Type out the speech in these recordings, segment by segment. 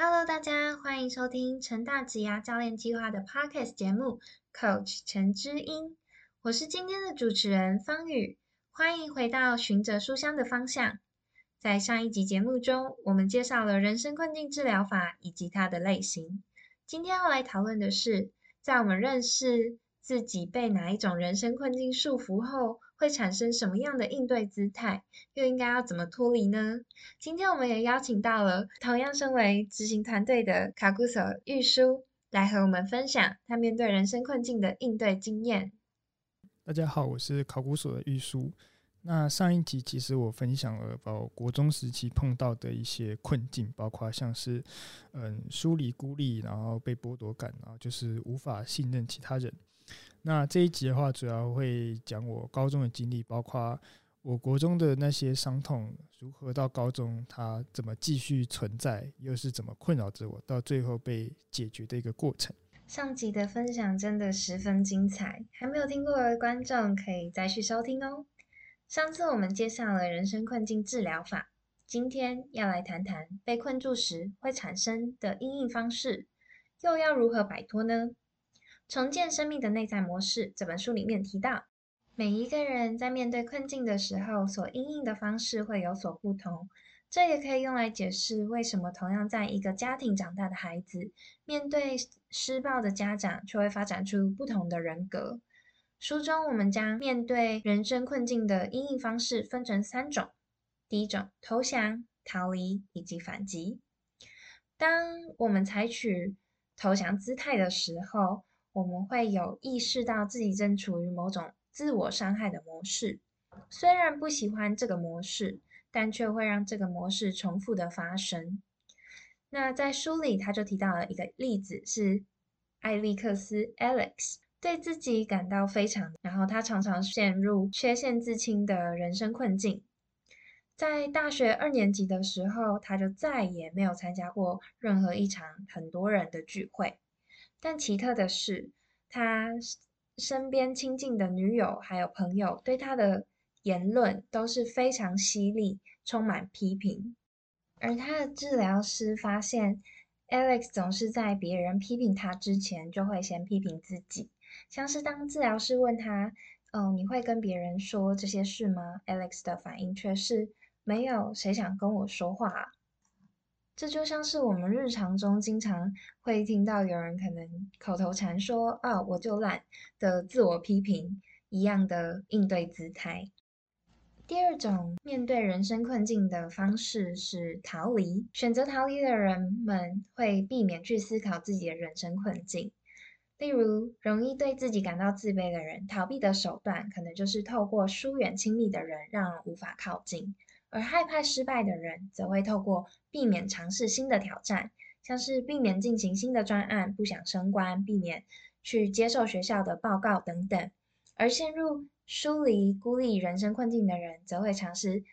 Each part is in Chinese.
Hello，大家欢迎收听成大职涯教练计划的 Podcast 节目，Coach 陈之音，我是今天的主持人方宇，欢迎回到循着书香的方向。在上一集节目中，我们介绍了人生困境治疗法以及它的类型。今天要来讨论的是，在我们认识自己被哪一种人生困境束缚后，会产生什么样的应对姿态？又应该要怎么脱离呢？今天我们也邀请到了同样身为执行团队的卡古索玉书，来和我们分享他面对人生困境的应对经验。大家好，我是考古所的玉书。那上一集其实我分享了包国中时期碰到的一些困境，包括像是嗯疏离孤立，然后被剥夺感，然后就是无法信任其他人。那这一集的话，主要会讲我高中的经历，包括我国中的那些伤痛，如何到高中它怎么继续存在，又是怎么困扰着我，到最后被解决的一个过程。上集的分享真的十分精彩，还没有听过的观众可以再去收听哦。上次我们介绍了人生困境治疗法，今天要来谈谈被困住时会产生的应应方式，又要如何摆脱呢？重建生命的内在模式这本书里面提到，每一个人在面对困境的时候所应应的方式会有所不同。这也可以用来解释为什么同样在一个家庭长大的孩子，面对施暴的家长却会发展出不同的人格。书中我们将面对人生困境的应应方式分成三种：第一种，投降、逃离以及反击。当我们采取投降姿态的时候，我们会有意识到自己正处于某种自我伤害的模式，虽然不喜欢这个模式，但却会让这个模式重复的发生。那在书里，他就提到了一个例子，是艾利克斯 （Alex） 对自己感到非常，然后他常常陷入缺陷自清的人生困境。在大学二年级的时候，他就再也没有参加过任何一场很多人的聚会。但奇特的是，他身边亲近的女友还有朋友对他的言论都是非常犀利，充满批评。而他的治疗师发现，Alex 总是在别人批评他之前，就会先批评自己。像是当治疗师问他：“哦，你会跟别人说这些事吗？”Alex 的反应却是：“没有，谁想跟我说话？”这就像是我们日常中经常会听到有人可能口头禅说“啊，我就懒”的自我批评一样的应对姿态。第二种面对人生困境的方式是逃离。选择逃离的人们会避免去思考自己的人生困境。例如，容易对自己感到自卑的人，逃避的手段可能就是透过疏远亲密的人，让无法靠近。而害怕失败的人，则会透过避免尝试新的挑战，像是避免进行新的专案、不想升官、避免去接受学校的报告等等。而陷入疏离、孤立人生困境的人，则会尝试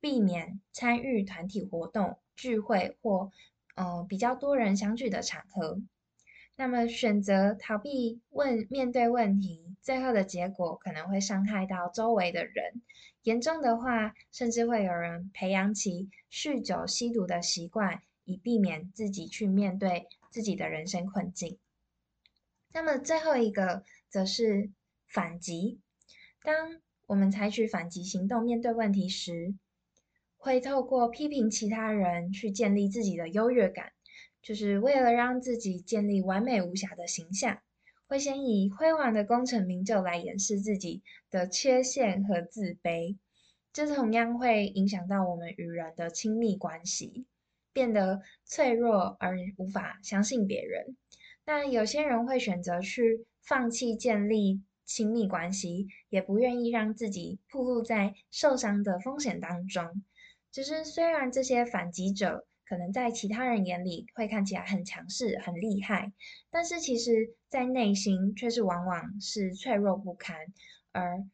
避免参与团体活动、聚会或呃比较多人相聚的场合。那么，选择逃避问面对问题，最后的结果可能会伤害到周围的人。严重的话，甚至会有人培养起酗酒、吸毒的习惯，以避免自己去面对自己的人生困境。那么，最后一个则是反击。当我们采取反击行动面对问题时，会透过批评其他人去建立自己的优越感。就是为了让自己建立完美无瑕的形象，会先以辉煌的功成名就来掩饰自己的缺陷和自卑。这同样会影响到我们与人的亲密关系，变得脆弱而无法相信别人。那有些人会选择去放弃建立亲密关系，也不愿意让自己暴露在受伤的风险当中。只是虽然这些反击者，可能在其他人眼里会看起来很强势、很厉害，但是其实，在内心却是往往是脆弱不堪，而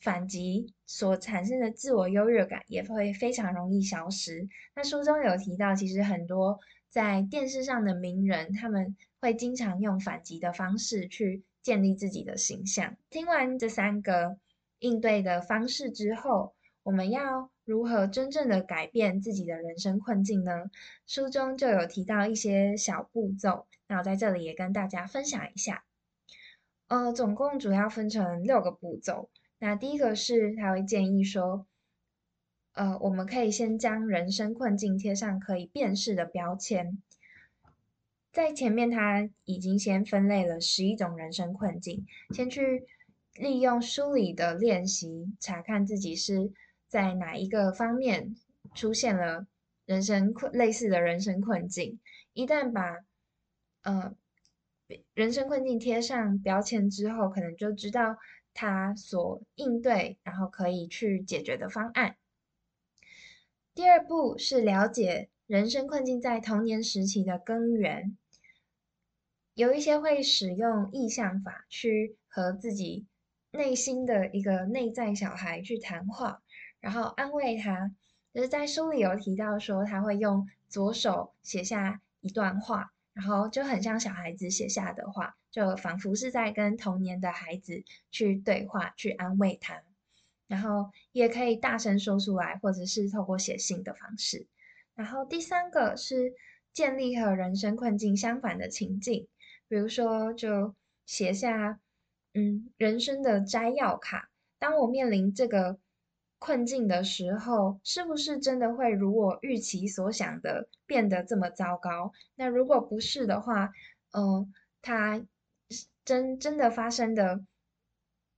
反击所产生的自我优越感也会非常容易消失。那书中有提到，其实很多在电视上的名人，他们会经常用反击的方式去建立自己的形象。听完这三个应对的方式之后，我们要如何真正的改变自己的人生困境呢？书中就有提到一些小步骤，那我在这里也跟大家分享一下。呃，总共主要分成六个步骤。那第一个是他会建议说，呃，我们可以先将人生困境贴上可以辨识的标签。在前面他已经先分类了十一种人生困境，先去利用梳理的练习查看自己是。在哪一个方面出现了人生困类似的人生困境？一旦把呃人生困境贴上标签之后，可能就知道他所应对，然后可以去解决的方案。第二步是了解人生困境在童年时期的根源，有一些会使用意象法去和自己内心的一个内在小孩去谈话。然后安慰他，就是在书里有提到说，他会用左手写下一段话，然后就很像小孩子写下的话，就仿佛是在跟童年的孩子去对话，去安慰他。然后也可以大声说出来，或者是透过写信的方式。然后第三个是建立和人生困境相反的情境，比如说就写下，嗯，人生的摘要卡。当我面临这个。困境的时候，是不是真的会如我预期所想的变得这么糟糕？那如果不是的话，嗯，它真真的发生的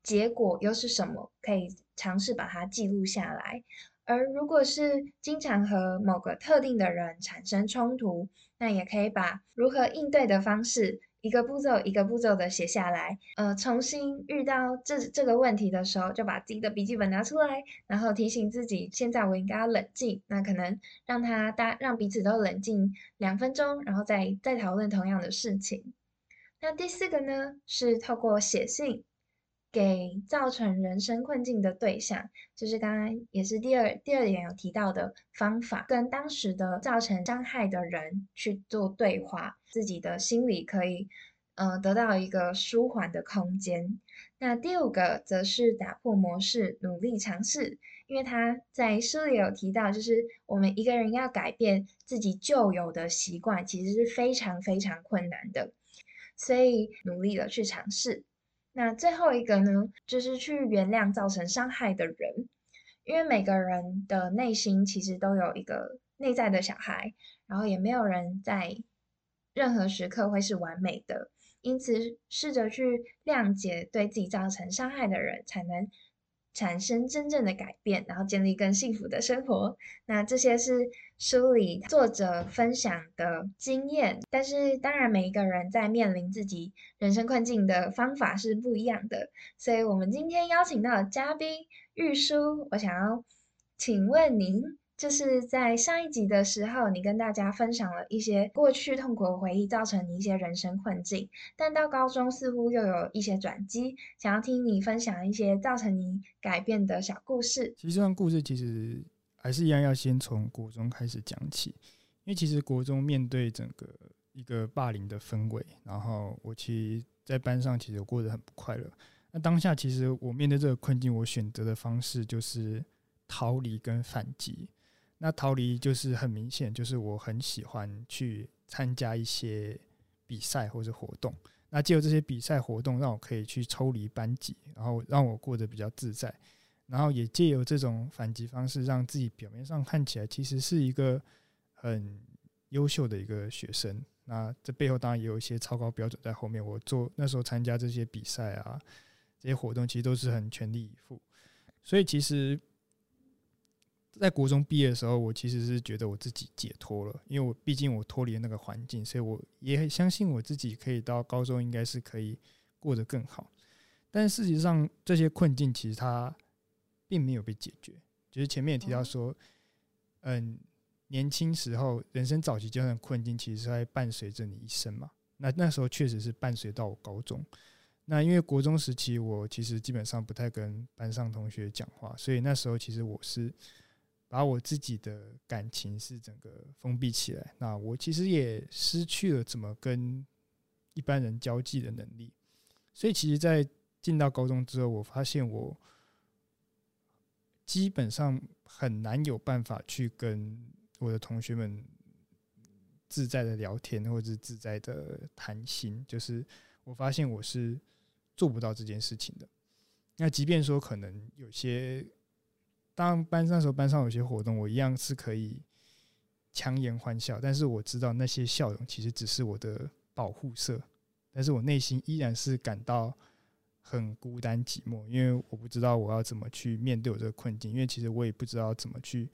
结果又是什么？可以尝试把它记录下来。而如果是经常和某个特定的人产生冲突，那也可以把如何应对的方式。一个步骤一个步骤的写下来，呃，重新遇到这这个问题的时候，就把自己的笔记本拿出来，然后提醒自己，现在我应该要冷静。那可能让他大让彼此都冷静两分钟，然后再再讨论同样的事情。那第四个呢，是透过写信。给造成人生困境的对象，就是刚刚也是第二第二点有提到的方法，跟当时的造成伤害的人去做对话，自己的心理可以呃得到一个舒缓的空间。那第五个则是打破模式，努力尝试，因为他在书里有提到，就是我们一个人要改变自己旧有的习惯，其实是非常非常困难的，所以努力的去尝试。那最后一个呢，就是去原谅造成伤害的人，因为每个人的内心其实都有一个内在的小孩，然后也没有人在任何时刻会是完美的，因此试着去谅解对自己造成伤害的人，才能。产生真正的改变，然后建立更幸福的生活。那这些是书里作者分享的经验，但是当然每一个人在面临自己人生困境的方法是不一样的。所以，我们今天邀请到的嘉宾玉书，我想要请问您。就是在上一集的时候，你跟大家分享了一些过去痛苦回忆造成你一些人生困境，但到高中似乎又有一些转机，想要听你分享一些造成你改变的小故事。其实这段故事其实还是一样，要先从国中开始讲起，因为其实国中面对整个一个霸凌的氛围，然后我其实在班上其实过得很不快乐。那当下其实我面对这个困境，我选择的方式就是逃离跟反击。那逃离就是很明显，就是我很喜欢去参加一些比赛或者活动。那借由这些比赛活动，让我可以去抽离班级，然后让我过得比较自在。然后也借由这种反击方式，让自己表面上看起来其实是一个很优秀的一个学生。那这背后当然也有一些超高标准在后面。我做那时候参加这些比赛啊，这些活动其实都是很全力以赴。所以其实。在国中毕业的时候，我其实是觉得我自己解脱了，因为我毕竟我脱离了那个环境，所以我也相信我自己可以到高中应该是可以过得更好。但事实上，这些困境其实它并没有被解决。就是前面也提到说，嗯，年轻时候人生早期阶段的困境，其实是在伴随着你一生嘛。那那时候确实是伴随到我高中。那因为国中时期，我其实基本上不太跟班上同学讲话，所以那时候其实我是。把我自己的感情是整个封闭起来，那我其实也失去了怎么跟一般人交际的能力。所以，其实，在进到高中之后，我发现我基本上很难有办法去跟我的同学们自在的聊天，或者是自在的谈心。就是我发现我是做不到这件事情的。那即便说可能有些，当班上时候班上有些活动，我一样是可以强颜欢笑，但是我知道那些笑容其实只是我的保护色，但是我内心依然是感到。很孤单寂寞，因为我不知道我要怎么去面对我这个困境，因为其实我也不知道怎么去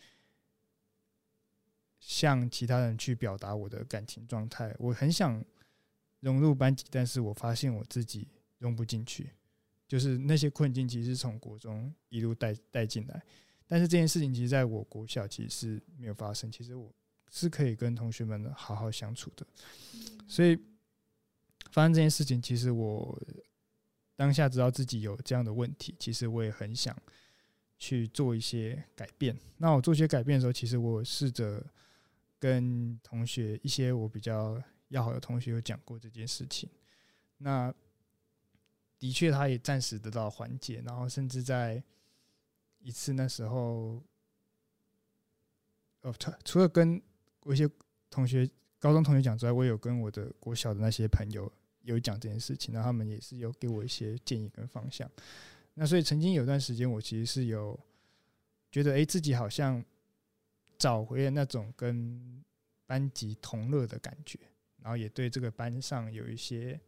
向其他人去表达我的感情状态。我很想融入班级，但是我发现我自己融不进去。就是那些困境其实是从国中一路带带进来，但是这件事情其实在我国小其实是没有发生。其实我是可以跟同学们好好相处的，所以发生这件事情，其实我。当下知道自己有这样的问题，其实我也很想去做一些改变。那我做些改变的时候，其实我试着跟同学一些我比较要好的同学有讲过这件事情。那的确，他也暂时得到缓解。然后，甚至在一次那时候，呃，除除了跟我一些同学、高中同学讲之外，我有跟我的国小的那些朋友。有讲这件事情，那他们也是有给我一些建议跟方向。那所以曾经有段时间，我其实是有觉得，哎，自己好像找回了那种跟班级同乐的感觉，然后也对这个班上有一些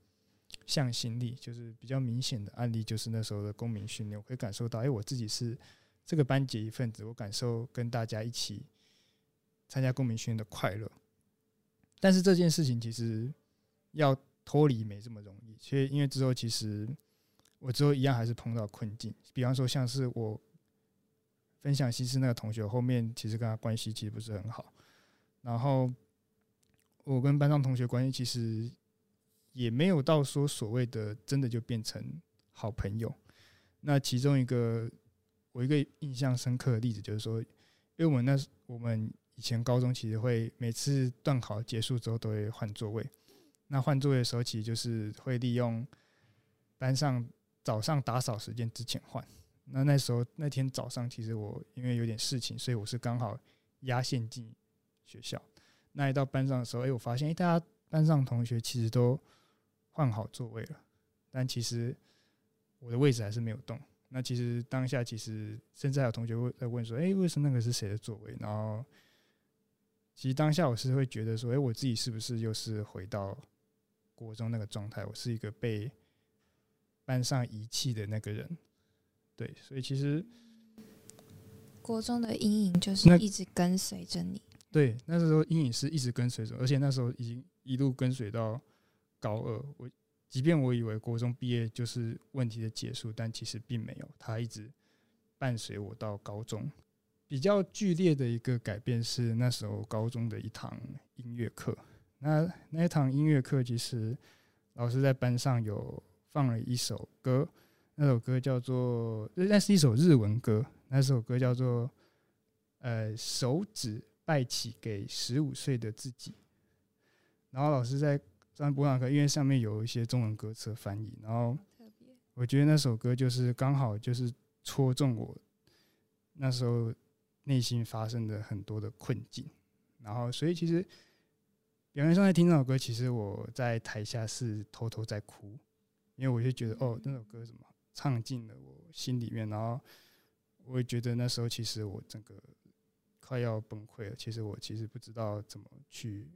向心力。就是比较明显的案例，就是那时候的公民训练，我可以感受到，哎，我自己是这个班级一份子，我感受跟大家一起参加公民训练的快乐。但是这件事情其实要。脱离没这么容易，所以因为之后其实我之后一样还是碰到困境，比方说像是我分享西施那个同学，后面其实跟他关系其实不是很好，然后我跟班上同学关系其实也没有到说所谓的真的就变成好朋友。那其中一个我一个印象深刻的例子就是说，因为我们那时我们以前高中其实会每次段考结束之后都会换座位。那换座位的时候，其实就是会利用班上早上打扫时间之前换。那那时候那天早上，其实我因为有点事情，所以我是刚好压线进学校。那一到班上的时候，哎，我发现哎，大家班上同学其实都换好座位了，但其实我的位置还是没有动。那其实当下其实甚至还有同学会在问说，哎，为什么那个是谁的座位？然后其实当下我是会觉得说，哎，我自己是不是又是回到。国中那个状态，我是一个被班上遗弃的那个人，对，所以其实国中的阴影就是一直跟随着你。对，那时候阴影是一直跟随着，而且那时候已经一路跟随到高二。我即便我以为国中毕业就是问题的结束，但其实并没有，它一直伴随我到高中。比较剧烈的一个改变是那时候高中的一堂音乐课。那那一堂音乐课，其实老师在班上有放了一首歌，那首歌叫做，那是一首日文歌，那首歌叫做，呃，手指拜起给十五岁的自己。然后老师在上播朗课，因为上面有一些中文歌词翻译，然后我觉得那首歌就是刚好就是戳中我那时候内心发生的很多的困境，然后所以其实。表面上在听那首歌，其实我在台下是偷偷在哭，因为我就觉得哦，那首歌怎么唱进了我心里面，然后我也觉得那时候其实我整个快要崩溃了。其实我其实不知道怎么去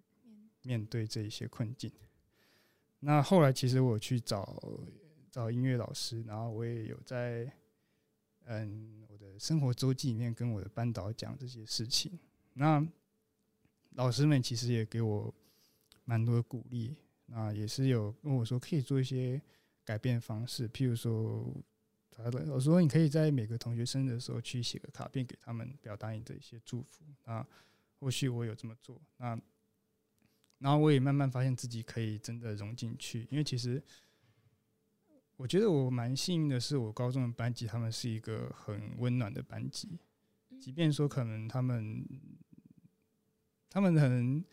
面对这一些困境。那后来其实我去找找音乐老师，然后我也有在嗯我的生活周记里面跟我的班导讲这些事情。那老师们其实也给我。蛮多的鼓励，那也是有跟我说可以做一些改变方式，譬如说，他的我说你可以在每个同学生日的时候去写个卡片给他们，表达你的一些祝福。那或许我有这么做，那然后我也慢慢发现自己可以真的融进去，因为其实我觉得我蛮幸运的是，我高中的班级他们是一个很温暖的班级，即便说可能他们他们可能。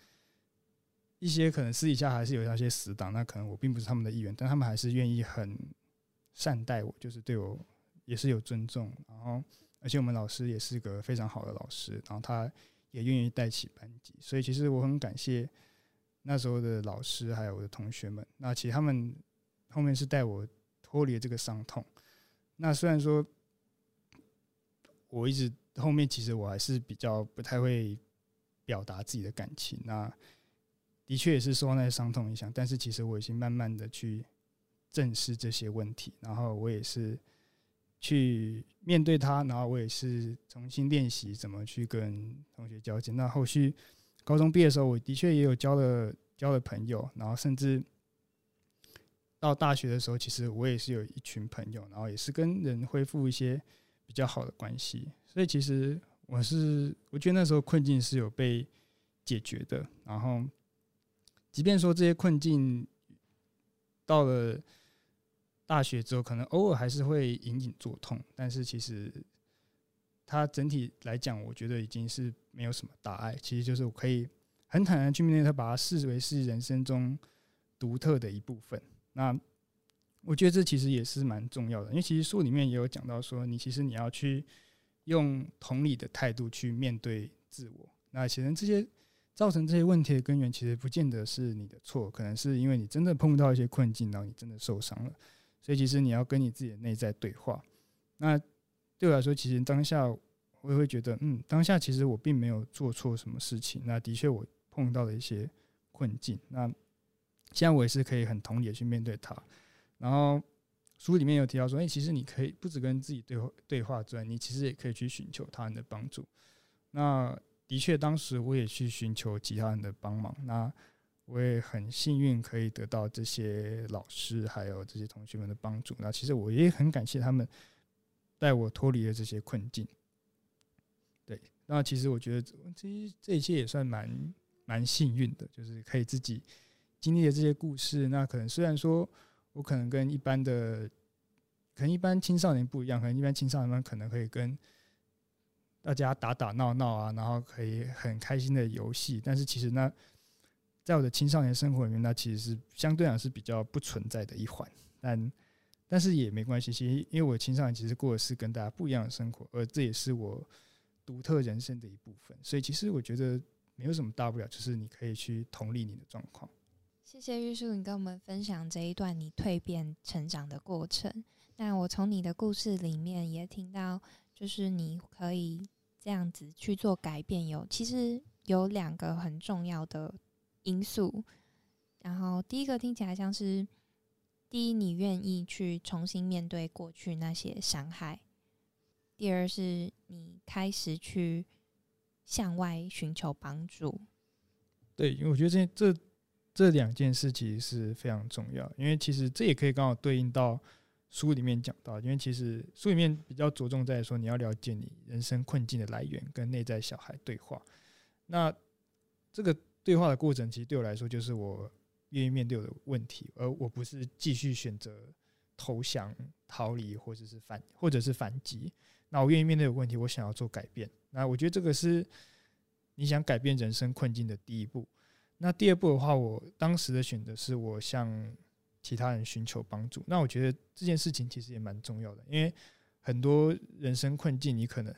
一些可能私底下还是有那些死党，那可能我并不是他们的意愿，但他们还是愿意很善待我，就是对我也是有尊重。然后，而且我们老师也是个非常好的老师，然后他也愿意带起班级，所以其实我很感谢那时候的老师还有我的同学们。那其实他们后面是带我脱离了这个伤痛。那虽然说我一直后面其实我还是比较不太会表达自己的感情，那的确也是受到那些伤痛影响，但是其实我已经慢慢的去正视这些问题，然后我也是。去面对他，然后我也是重新练习怎么去跟同学交际。那后续高中毕业的时候，我的确也有交了交了朋友，然后甚至到大学的时候，其实我也是有一群朋友，然后也是跟人恢复一些比较好的关系。所以其实我是我觉得那时候困境是有被解决的。然后，即便说这些困境到了。大学之后，可能偶尔还是会隐隐作痛，但是其实它整体来讲，我觉得已经是没有什么大碍。其实就是我可以很坦然去面对它，把它视为是人生中独特的一部分。那我觉得这其实也是蛮重要的，因为其实书里面也有讲到说，你其实你要去用同理的态度去面对自我。那其实这些造成这些问题的根源，其实不见得是你的错，可能是因为你真的碰到一些困境，然后你真的受伤了。所以其实你要跟你自己的内在对话。那对我来说，其实当下我也会觉得，嗯，当下其实我并没有做错什么事情。那的确我碰到了一些困境。那现在我也是可以很同理的去面对它。然后书里面有提到说，哎，其实你可以不止跟自己对话对话之外，你其实也可以去寻求他人的帮助。那的确，当时我也去寻求其他人的帮忙。那我也很幸运可以得到这些老师还有这些同学们的帮助。那其实我也很感谢他们带我脱离了这些困境。对，那其实我觉得这这一切也算蛮蛮幸运的，就是可以自己经历了这些故事。那可能虽然说我可能跟一般的可能一般青少年不一样，可能一般青少年们可能可以跟大家打打闹闹啊，然后可以很开心的游戏，但是其实呢。在我的青少年生活里面，那其实是相对来是比较不存在的一环，但但是也没关系，其实因为我青少年其实过的是跟大家不一样的生活，而这也是我独特人生的一部分，所以其实我觉得没有什么大不了，就是你可以去同理你的状况。谢谢玉树，你跟我们分享这一段你蜕变成长的过程。那我从你的故事里面也听到，就是你可以这样子去做改变，有其实有两个很重要的。因素，然后第一个听起来像是，第一，你愿意去重新面对过去那些伤害；第二，是你开始去向外寻求帮助。对，因为我觉得这这这两件事其实是非常重要，因为其实这也可以刚好对应到书里面讲到，因为其实书里面比较着重在说你要了解你人生困境的来源，跟内在小孩对话。那这个。对话的过程，其实对我来说就是我愿意面对我的问题，而我不是继续选择投降、逃离，或者是反，或者是反击。那我愿意面对有问题，我想要做改变。那我觉得这个是你想改变人生困境的第一步。那第二步的话，我当时的选择是我向其他人寻求帮助。那我觉得这件事情其实也蛮重要的，因为很多人生困境，你可能。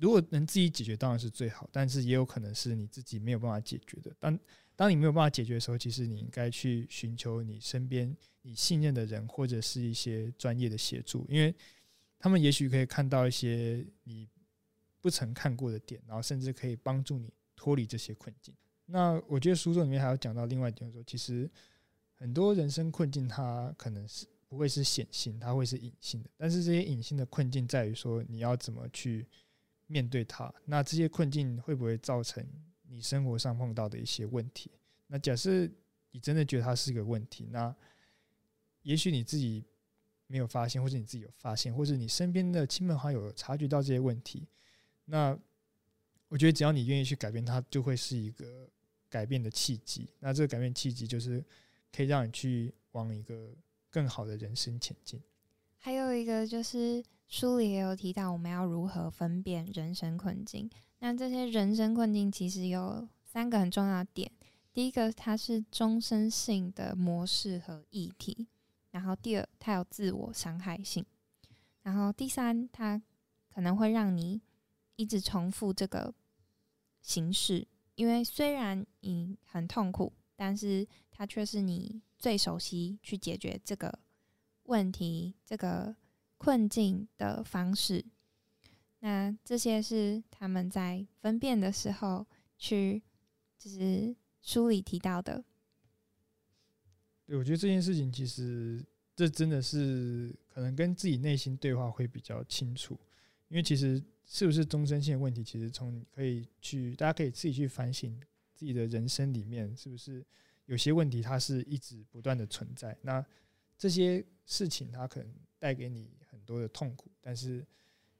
如果能自己解决，当然是最好，但是也有可能是你自己没有办法解决的。当当你没有办法解决的时候，其实你应该去寻求你身边你信任的人，或者是一些专业的协助，因为他们也许可以看到一些你不曾看过的点，然后甚至可以帮助你脱离这些困境。那我觉得书中里面还有讲到另外一点，说其实很多人生困境，它可能是不会是显性，它会是隐性的。但是这些隐性的困境在于说，你要怎么去。面对它，那这些困境会不会造成你生活上碰到的一些问题？那假设你真的觉得它是个问题，那也许你自己没有发现，或者你自己有发现，或者你身边的亲朋好友察觉到这些问题，那我觉得只要你愿意去改变它，就会是一个改变的契机。那这个改变契机就是可以让你去往一个更好的人生前进。还有一个就是书里也有提到，我们要如何分辨人生困境。那这些人生困境其实有三个很重要的点：第一个，它是终身性的模式和议题；然后第二，它有自我伤害性；然后第三，它可能会让你一直重复这个形式，因为虽然你很痛苦，但是它却是你最熟悉去解决这个问题、这个困境的方式。那这些是他们在分辨的时候去，就是书里提到的。对，我觉得这件事情其实这真的是可能跟自己内心对话会比较清楚，因为其实是不是终身性的问题，其实从可以去大家可以自己去反省自己的人生里面是不是有些问题它是一直不断的存在，那这些事情它可能带给你很多的痛苦，但是。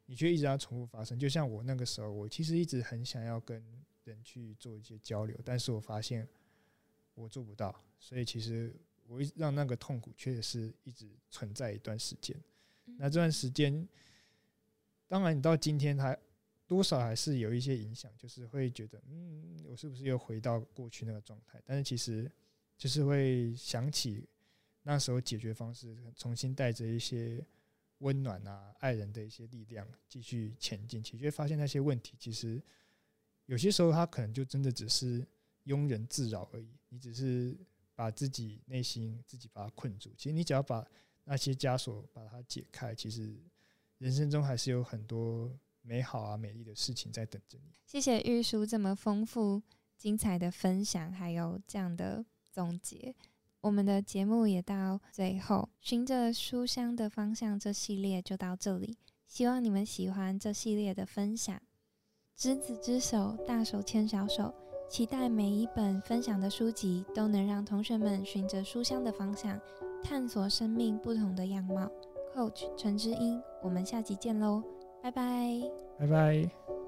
你却一直要重复发生，就像我那个时候，我其实一直很想要跟人去做一些交流，但是我发现我做不到，所以其实我让那个痛苦确实是一直存在一段时间。那这段时间，当然你到今天，它多少还是有一些影响，就是会觉得，嗯，我是不是又回到过去那个状态？但是其实就是会想起那时候解决方式，重新带着一些。温暖啊，爱人的一些力量，继续前进，其实会发现那些问题，其实有些时候他可能就真的只是庸人自扰而已。你只是把自己内心自己把它困住，其实你只要把那些枷锁把它解开，其实人生中还是有很多美好啊、美丽的事情在等着你。谢谢玉书这么丰富、精彩的分享，还有这样的总结。我们的节目也到最后，循着书香的方向，这系列就到这里。希望你们喜欢这系列的分享。执子之手，大手牵小手，期待每一本分享的书籍都能让同学们循着书香的方向，探索生命不同的样貌。Coach 陈之英，我们下集见喽，拜拜，拜拜。